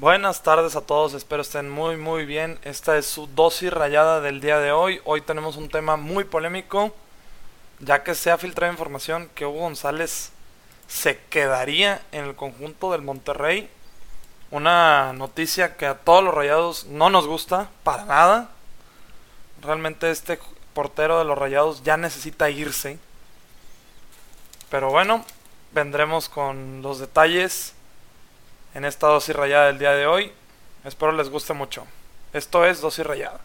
Buenas tardes a todos, espero estén muy muy bien. Esta es su dosis rayada del día de hoy. Hoy tenemos un tema muy polémico, ya que se ha filtrado información que Hugo González se quedaría en el conjunto del Monterrey. Una noticia que a todos los rayados no nos gusta, para nada. Realmente este portero de los rayados ya necesita irse. Pero bueno, vendremos con los detalles en esta dosis rayada del día de hoy. Espero les guste mucho. Esto es dosis rayada.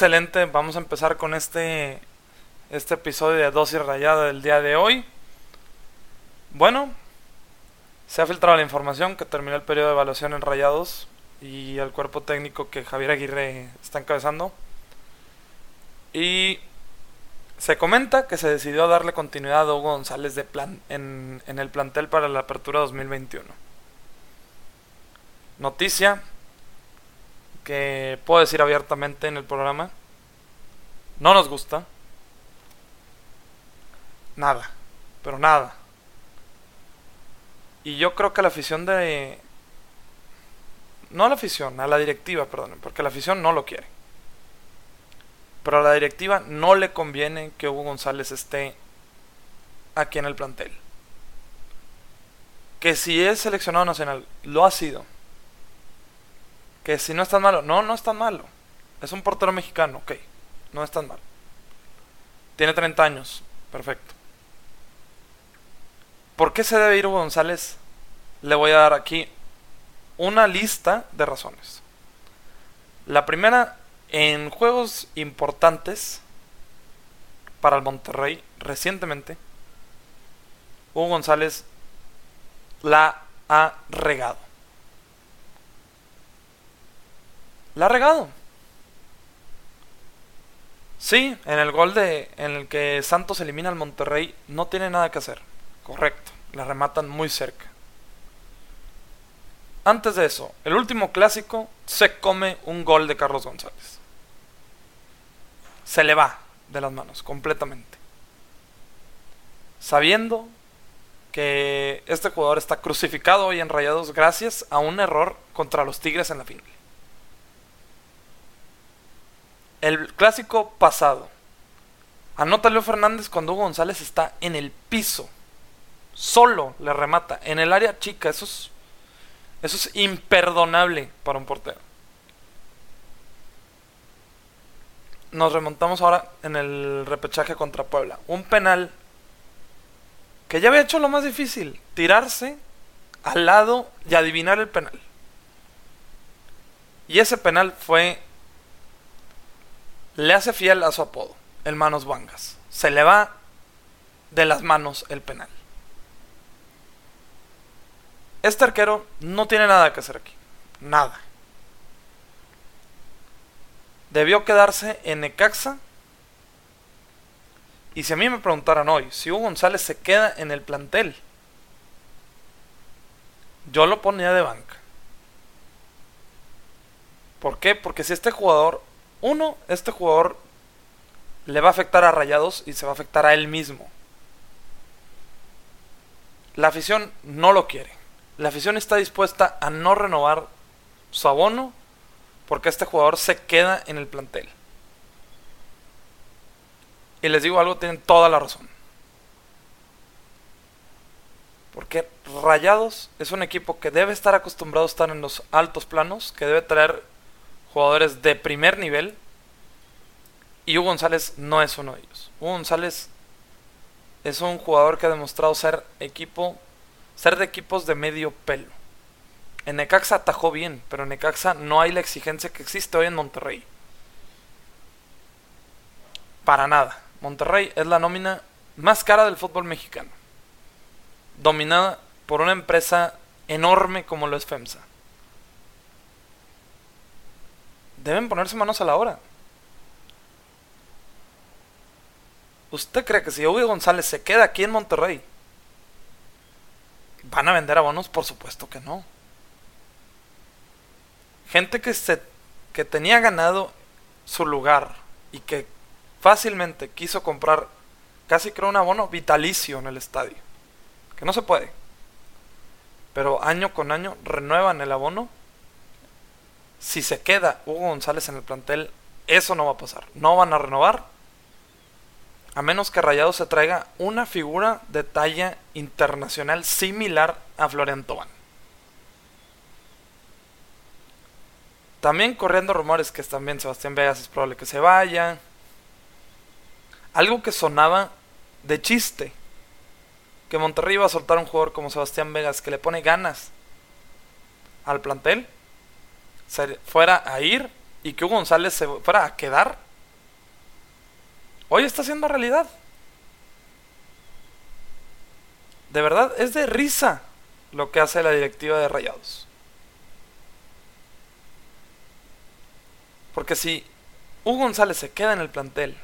Excelente, vamos a empezar con este, este episodio de dosis rayada del día de hoy. Bueno, se ha filtrado la información que terminó el periodo de evaluación en Rayados y el cuerpo técnico que Javier Aguirre está encabezando. Y se comenta que se decidió darle continuidad a Hugo González de en el plantel para la apertura 2021. Noticia que puedo decir abiertamente en el programa. No nos gusta. Nada. Pero nada. Y yo creo que la afición de... No a la afición, a la directiva, perdón, porque la afición no lo quiere. Pero a la directiva no le conviene que Hugo González esté aquí en el plantel. Que si es seleccionado nacional, lo ha sido que si no es tan malo. No, no es tan malo. Es un portero mexicano, ok. No es tan malo. Tiene 30 años. Perfecto. ¿Por qué se debe ir González? Le voy a dar aquí una lista de razones. La primera, en juegos importantes para el Monterrey recientemente, Hugo González la ha regado. La ha regado. Sí, en el gol de en el que Santos elimina al Monterrey no tiene nada que hacer. Correcto, la rematan muy cerca. Antes de eso, el último clásico se come un gol de Carlos González. Se le va de las manos completamente. Sabiendo que este jugador está crucificado hoy en Rayados gracias a un error contra los Tigres en la final. El clásico pasado. Anota Leo Fernández cuando Hugo González está en el piso. Solo le remata. En el área chica. Eso es, eso es imperdonable para un portero. Nos remontamos ahora en el repechaje contra Puebla. Un penal que ya había hecho lo más difícil. Tirarse al lado y adivinar el penal. Y ese penal fue le hace fiel a su apodo, el Manos. Se le va de las manos el penal. Este arquero no tiene nada que hacer aquí. Nada. Debió quedarse en Necaxa. Y si a mí me preguntaran hoy, si Hugo González se queda en el plantel, yo lo ponía de banca. ¿Por qué? Porque si este jugador uno, este jugador le va a afectar a Rayados y se va a afectar a él mismo. La afición no lo quiere. La afición está dispuesta a no renovar su abono porque este jugador se queda en el plantel. Y les digo algo, tienen toda la razón. Porque Rayados es un equipo que debe estar acostumbrado a estar en los altos planos, que debe traer jugadores de primer nivel. Y Hugo González no es uno de ellos. Hugo González es un jugador que ha demostrado ser equipo, ser de equipos de medio pelo. En Necaxa atajó bien, pero en Necaxa no hay la exigencia que existe hoy en Monterrey. Para nada. Monterrey es la nómina más cara del fútbol mexicano. dominada por una empresa enorme como lo es FEMSA. Deben ponerse manos a la obra. ¿Usted cree que si Hugo González se queda aquí en Monterrey, van a vender abonos? Por supuesto que no. Gente que, se, que tenía ganado su lugar y que fácilmente quiso comprar casi creo un abono vitalicio en el estadio. Que no se puede. Pero año con año renuevan el abono. Si se queda Hugo González en el plantel, eso no va a pasar. No van a renovar a menos que Rayado se traiga una figura de talla internacional similar a Florian Tobán. También corriendo rumores que también Sebastián Vegas es probable que se vaya. Algo que sonaba de chiste. Que Monterrey iba a soltar un jugador como Sebastián Vegas que le pone ganas al plantel. Se fuera a ir y que Hugo González se fuera a quedar Hoy está siendo realidad. De verdad, es de risa lo que hace la directiva de Rayados. Porque si Hugo González se queda en el plantel,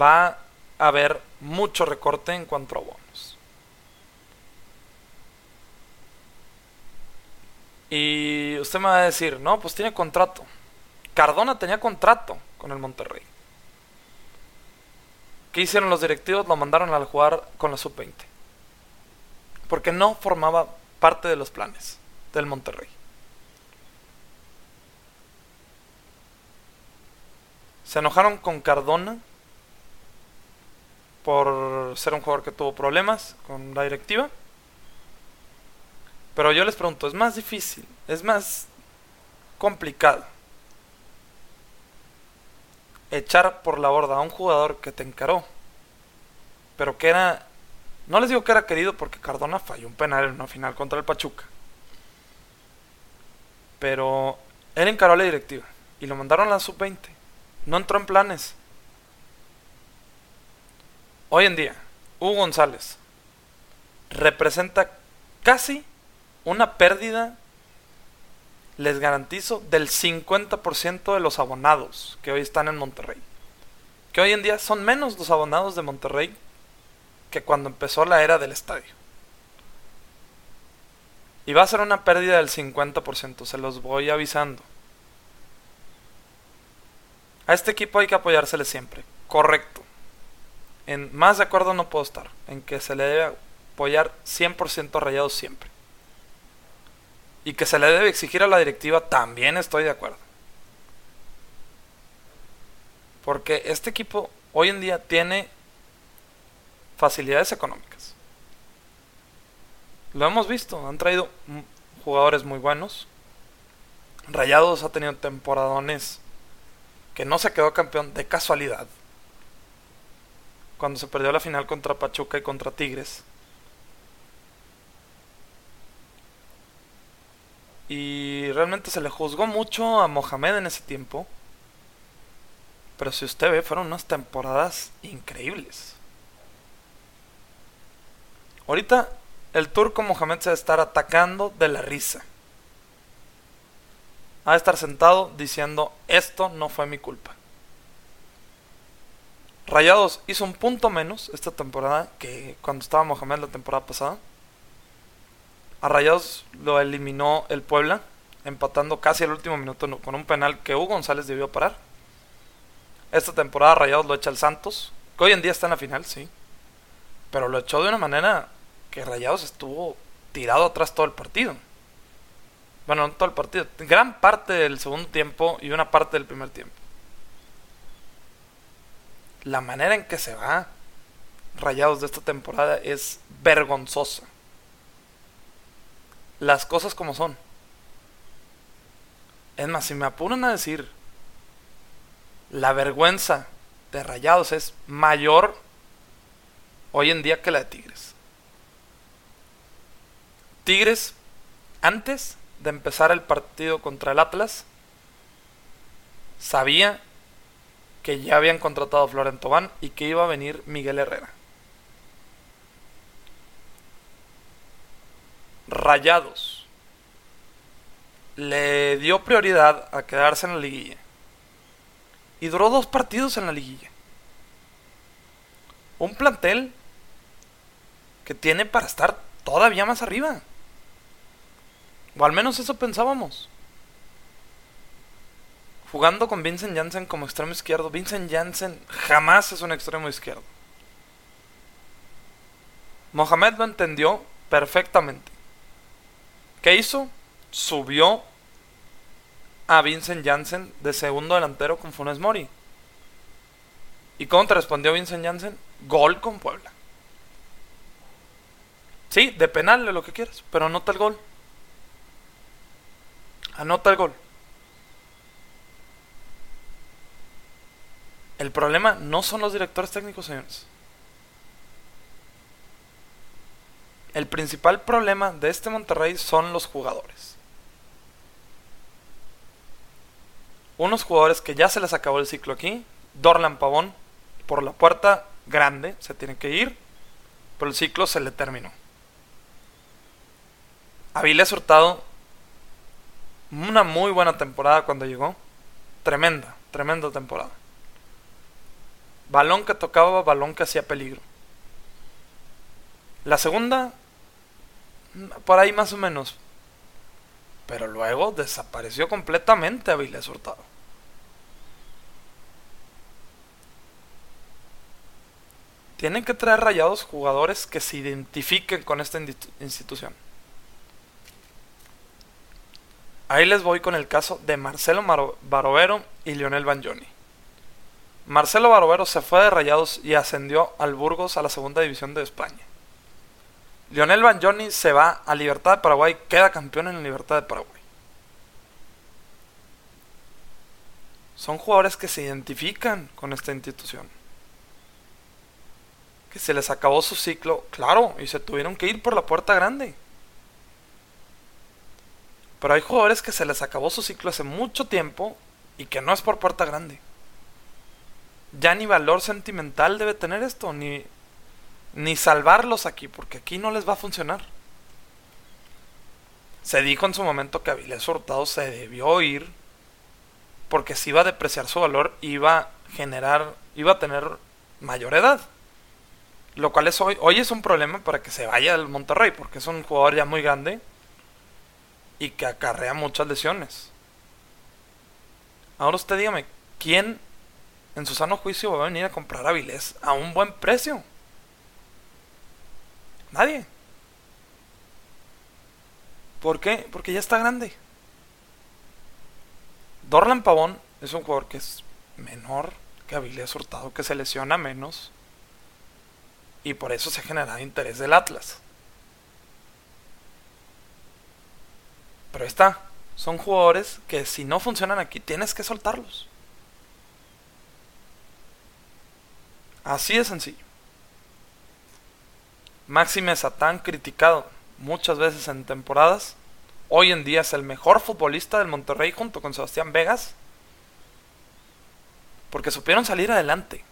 va a haber mucho recorte en cuanto a bonos. Y usted me va a decir, no, pues tiene contrato. Cardona tenía contrato con el Monterrey. ¿Qué hicieron los directivos? Lo mandaron a jugar con la sub-20. Porque no formaba parte de los planes del Monterrey. Se enojaron con Cardona por ser un jugador que tuvo problemas con la directiva. Pero yo les pregunto, ¿es más difícil? ¿Es más complicado echar por la borda a un jugador que te encaró, pero que era, no les digo que era querido porque Cardona falló un penal en una final contra el Pachuca, pero él encaró la directiva y lo mandaron a la sub-20, no entró en planes. Hoy en día, Hugo González representa casi una pérdida les garantizo, del 50% de los abonados que hoy están en Monterrey. Que hoy en día son menos los abonados de Monterrey que cuando empezó la era del estadio. Y va a ser una pérdida del 50%, se los voy avisando. A este equipo hay que apoyársele siempre, correcto. En más de acuerdo no puedo estar, en que se le debe apoyar 100% rayado siempre y que se le debe exigir a la directiva, también estoy de acuerdo. Porque este equipo hoy en día tiene facilidades económicas. Lo hemos visto, han traído jugadores muy buenos. Rayados ha tenido temporadones que no se quedó campeón de casualidad. Cuando se perdió la final contra Pachuca y contra Tigres. Y realmente se le juzgó mucho a Mohamed en ese tiempo. Pero si usted ve, fueron unas temporadas increíbles. Ahorita el turco Mohamed se va a estar atacando de la risa. Va a estar sentado diciendo, esto no fue mi culpa. Rayados hizo un punto menos esta temporada que cuando estaba Mohamed la temporada pasada. A Rayados lo eliminó el Puebla, empatando casi al último minuto con un penal que Hugo González debió parar. Esta temporada Rayados lo echa el Santos, que hoy en día está en la final, sí. Pero lo echó de una manera que Rayados estuvo tirado atrás todo el partido. Bueno, no todo el partido, gran parte del segundo tiempo y una parte del primer tiempo. La manera en que se va Rayados de esta temporada es vergonzosa las cosas como son. Es más, si me apuran a decir, la vergüenza de Rayados es mayor hoy en día que la de Tigres. Tigres, antes de empezar el partido contra el Atlas, sabía que ya habían contratado a Florent y que iba a venir Miguel Herrera. Rayados le dio prioridad a quedarse en la liguilla. Y duró dos partidos en la liguilla. Un plantel que tiene para estar todavía más arriba. O al menos eso pensábamos. Jugando con Vincent Janssen como extremo izquierdo. Vincent Janssen jamás es un extremo izquierdo. Mohamed lo entendió perfectamente. ¿Qué hizo? Subió a Vincent Janssen de segundo delantero con Funes Mori. ¿Y cómo te respondió Vincent Janssen? Gol con Puebla. Sí, de penal, de lo que quieras, pero anota el gol. Anota el gol. El problema no son los directores técnicos, señores. El principal problema de este Monterrey son los jugadores. Unos jugadores que ya se les acabó el ciclo aquí. Dorlan Pavón, por la puerta grande, se tiene que ir. Pero el ciclo se le terminó. Avilés Hurtado, una muy buena temporada cuando llegó. Tremenda, tremenda temporada. Balón que tocaba, balón que hacía peligro. La segunda, por ahí más o menos. Pero luego desapareció completamente Avilés Hurtado. Tienen que traer rayados jugadores que se identifiquen con esta institución. Ahí les voy con el caso de Marcelo Barovero y Lionel Banjoni. Marcelo Barovero se fue de Rayados y ascendió al Burgos a la segunda división de España. Lionel Banjoni se va a Libertad de Paraguay, queda campeón en Libertad de Paraguay. Son jugadores que se identifican con esta institución. Que se les acabó su ciclo, claro, y se tuvieron que ir por la puerta grande. Pero hay jugadores que se les acabó su ciclo hace mucho tiempo y que no es por puerta grande. Ya ni valor sentimental debe tener esto, ni ni salvarlos aquí, porque aquí no les va a funcionar. Se dijo en su momento que Avilés Hurtado se debió ir porque si iba a depreciar su valor, iba a generar, iba a tener mayor edad. Lo cual es hoy, hoy es un problema para que se vaya del Monterrey, porque es un jugador ya muy grande y que acarrea muchas lesiones. Ahora usted dígame, ¿quién en su sano juicio va a venir a comprar a Avilés a un buen precio? Nadie. ¿Por qué? Porque ya está grande. Dorlan Pavón es un jugador que es menor que Avilés Hurtado, que se lesiona menos. Y por eso se genera interés del Atlas. Pero está. Son jugadores que si no funcionan aquí, tienes que soltarlos. Así de sencillo. Máxime Satán criticado muchas veces en temporadas. Hoy en día es el mejor futbolista del Monterrey junto con Sebastián Vegas. Porque supieron salir adelante.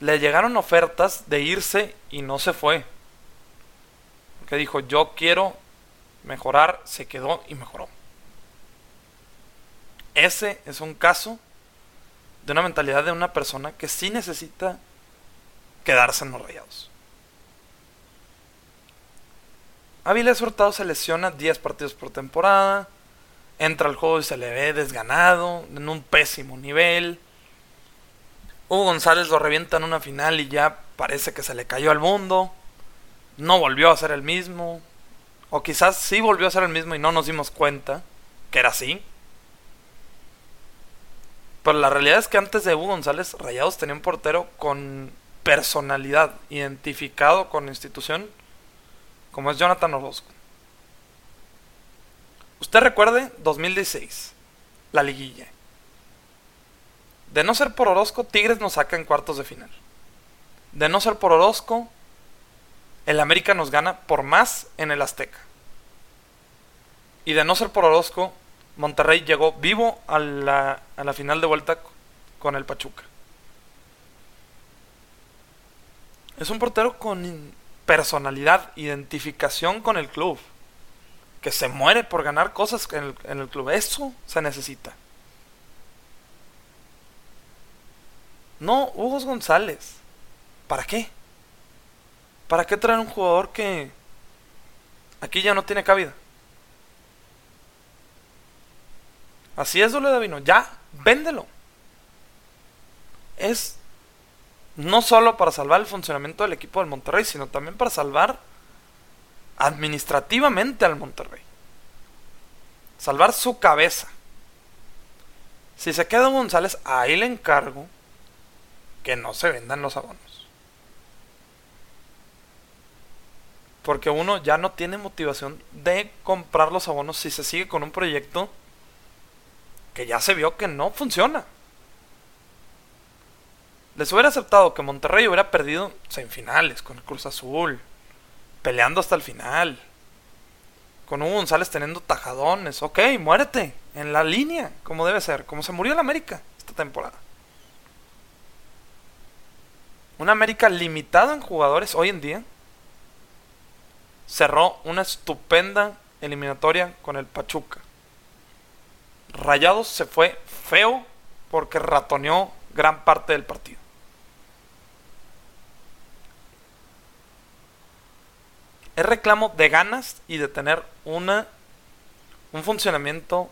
Le llegaron ofertas de irse y no se fue. Porque dijo, yo quiero mejorar, se quedó y mejoró. Ese es un caso de una mentalidad de una persona que sí necesita quedarse en los rayados. Avilés Hurtado se lesiona 10 partidos por temporada. Entra al juego y se le ve desganado, en un pésimo nivel. Hugo González lo revienta en una final y ya parece que se le cayó al mundo. No volvió a ser el mismo. O quizás sí volvió a ser el mismo y no nos dimos cuenta que era así. Pero la realidad es que antes de Hugo González, Rayados tenía un portero con personalidad, identificado con institución, como es Jonathan Orozco. Usted recuerde 2016, la liguilla. De no ser por Orozco, Tigres nos saca en cuartos de final. De no ser por Orozco, el América nos gana por más en el Azteca. Y de no ser por Orozco, Monterrey llegó vivo a la, a la final de vuelta con el Pachuca. Es un portero con personalidad, identificación con el club. Que se muere por ganar cosas en el, en el club. Eso se necesita. No, Hugo González. ¿Para qué? ¿Para qué traer un jugador que aquí ya no tiene cabida? Así es, Dole Davino. Ya, véndelo. Es no solo para salvar el funcionamiento del equipo del Monterrey, sino también para salvar administrativamente al Monterrey. Salvar su cabeza. Si se queda González, ahí le encargo que no se vendan los abonos. Porque uno ya no tiene motivación de comprar los abonos si se sigue con un proyecto que ya se vio que no funciona. Les hubiera aceptado que Monterrey hubiera perdido semifinales con el Cruz Azul, peleando hasta el final. Con Hugo González teniendo tajadones. Ok, muérete en la línea, como debe ser, como se murió el América esta temporada. Un América limitado en jugadores hoy en día cerró una estupenda eliminatoria con el Pachuca. Rayados se fue feo porque ratoneó gran parte del partido. Es reclamo de ganas y de tener un funcionamiento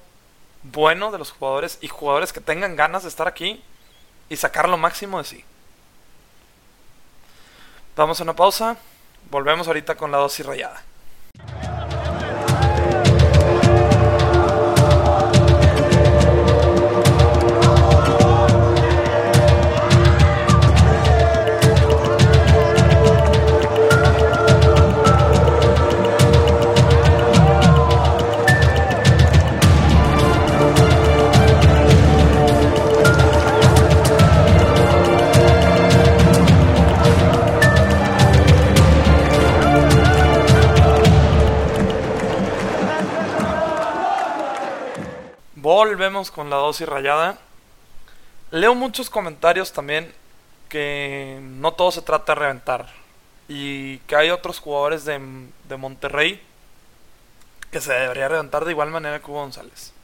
bueno de los jugadores y jugadores que tengan ganas de estar aquí y sacar lo máximo de sí. Vamos a una pausa. Volvemos ahorita con la dosis rayada. Volvemos con la dosis rayada. Leo muchos comentarios también que no todo se trata de reventar. Y que hay otros jugadores de, de Monterrey que se debería reventar de igual manera que Hugo González.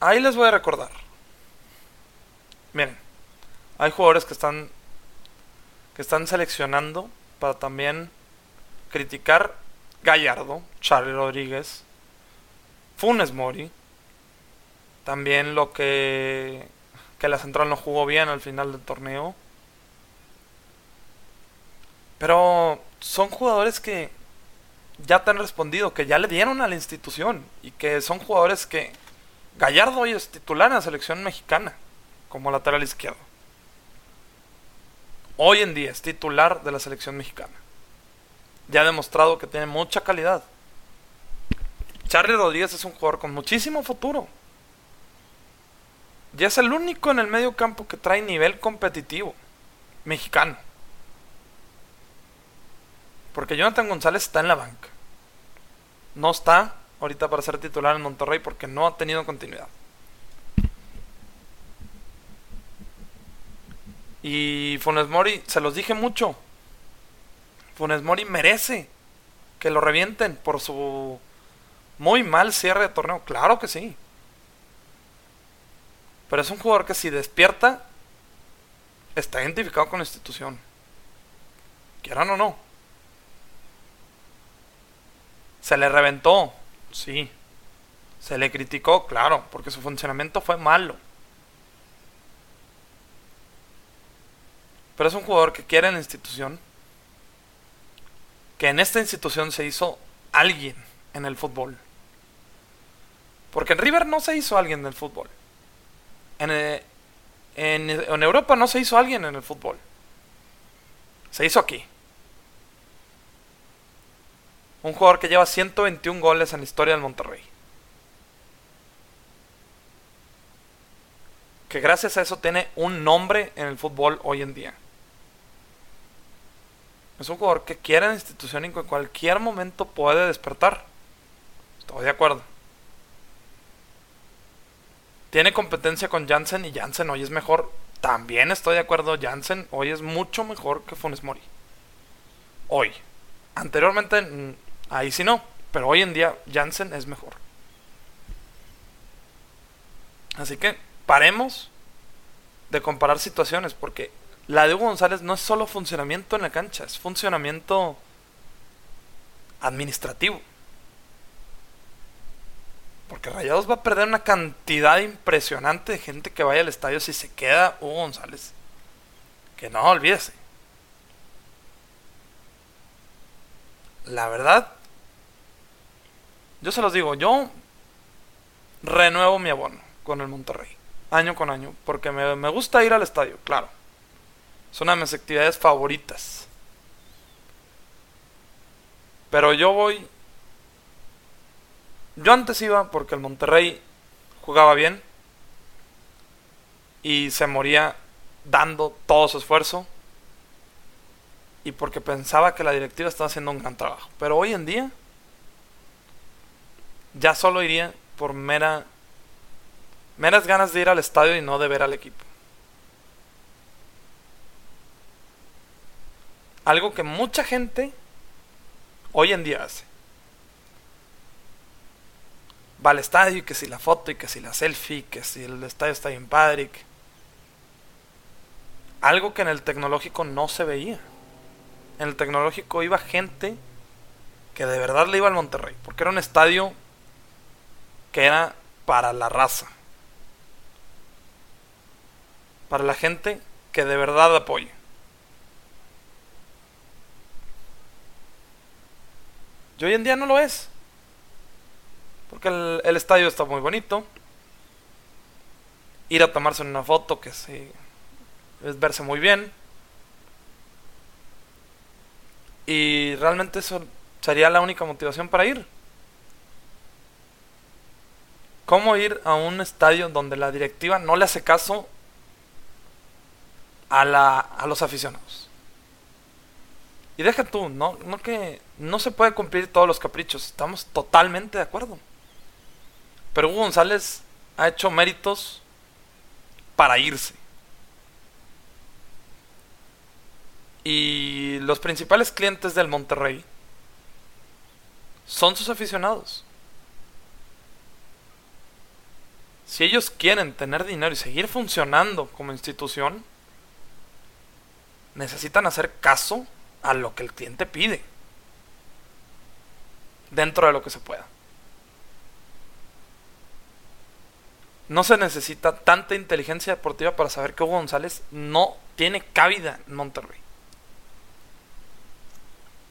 Ahí les voy a recordar. Miren, hay jugadores que están que están seleccionando para también criticar Gallardo, Charlie Rodríguez, Funes Mori. También lo que, que la central no jugó bien al final del torneo. Pero son jugadores que ya te han respondido, que ya le dieron a la institución y que son jugadores que Gallardo hoy es titular en la selección mexicana como lateral izquierdo. Hoy en día es titular de la selección mexicana. Ya ha demostrado que tiene mucha calidad. Charlie Rodríguez es un jugador con muchísimo futuro. Ya es el único en el medio campo que trae nivel competitivo mexicano. Porque Jonathan González está en la banca. No está ahorita para ser titular en Monterrey porque no ha tenido continuidad. Y Funes Mori, se los dije mucho. Funes Mori merece que lo revienten por su muy mal cierre de torneo, claro que sí. Pero es un jugador que si despierta, está identificado con la institución. Quieran o no. Se le reventó, sí. Se le criticó, claro, porque su funcionamiento fue malo. Pero es un jugador que quiere en la institución. Que en esta institución se hizo alguien en el fútbol. Porque en River no se hizo alguien en el fútbol. En, eh, en, en, Europa no se hizo alguien en el fútbol. Se hizo aquí. Un jugador que lleva 121 goles en la historia del Monterrey. Que gracias a eso tiene un nombre en el fútbol hoy en día. Es un jugador que quiere la institución y que en cualquier momento puede despertar. Estoy de acuerdo. Tiene competencia con Jansen y Jansen hoy es mejor. También estoy de acuerdo, Jansen hoy es mucho mejor que Funes Mori. Hoy. Anteriormente, mm, ahí sí no. Pero hoy en día, Jansen es mejor. Así que paremos de comparar situaciones. Porque la de Hugo González no es solo funcionamiento en la cancha, es funcionamiento administrativo. Porque Rayados va a perder una cantidad impresionante de gente que vaya al estadio si se queda Hugo González. Que no olvídese. La verdad, yo se los digo, yo renuevo mi abono con el Monterrey, año con año, porque me, me gusta ir al estadio, claro. Es una de mis actividades favoritas. Pero yo voy yo antes iba porque el Monterrey jugaba bien y se moría dando todo su esfuerzo y porque pensaba que la directiva estaba haciendo un gran trabajo. Pero hoy en día ya solo iría por mera meras ganas de ir al estadio y no de ver al equipo. Algo que mucha gente hoy en día hace va al estadio y que si la foto y que si la selfie, que si el estadio está bien padre. Algo que en el tecnológico no se veía. En el tecnológico iba gente que de verdad le iba al Monterrey, porque era un estadio que era para la raza. Para la gente que de verdad apoya. Y hoy en día no lo es. Porque el, estadio está muy bonito. Ir a tomarse una foto que sí es verse muy bien. Y realmente eso sería la única motivación para ir. ¿Cómo ir a un estadio donde la directiva no le hace caso a, la, a los aficionados? Y deja tú, no, no que no se puede cumplir todos los caprichos, estamos totalmente de acuerdo. Pero Hugo González ha hecho méritos para irse. Y los principales clientes del Monterrey son sus aficionados. Si ellos quieren tener dinero y seguir funcionando como institución, necesitan hacer caso a lo que el cliente pide. Dentro de lo que se pueda. No se necesita tanta inteligencia deportiva para saber que Hugo González no tiene cabida en Monterrey.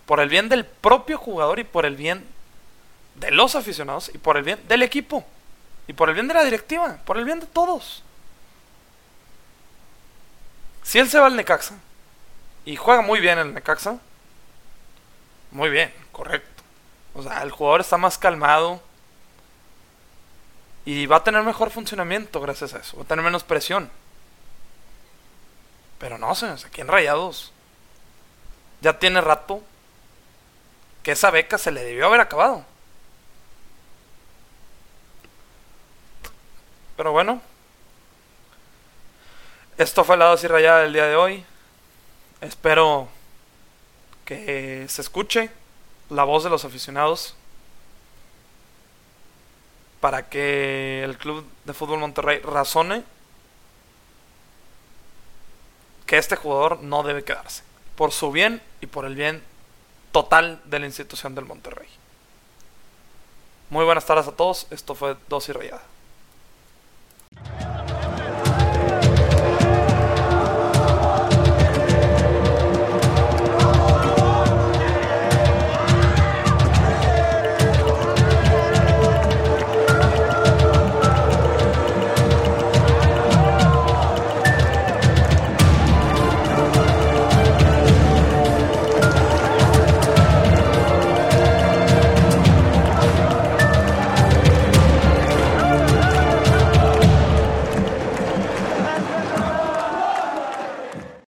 Por el bien del propio jugador y por el bien de los aficionados y por el bien del equipo y por el bien de la directiva, por el bien de todos. Si él se va al Necaxa y juega muy bien el Necaxa, muy bien, correcto. O sea, el jugador está más calmado, y va a tener mejor funcionamiento gracias a eso. Va a tener menos presión. Pero no, señores, aquí en Rayados ya tiene rato que esa beca se le debió haber acabado. Pero bueno, esto fue la dosis rayada del día de hoy. Espero que se escuche la voz de los aficionados para que el Club de Fútbol Monterrey razone que este jugador no debe quedarse, por su bien y por el bien total de la institución del Monterrey. Muy buenas tardes a todos, esto fue Dosis Rayada.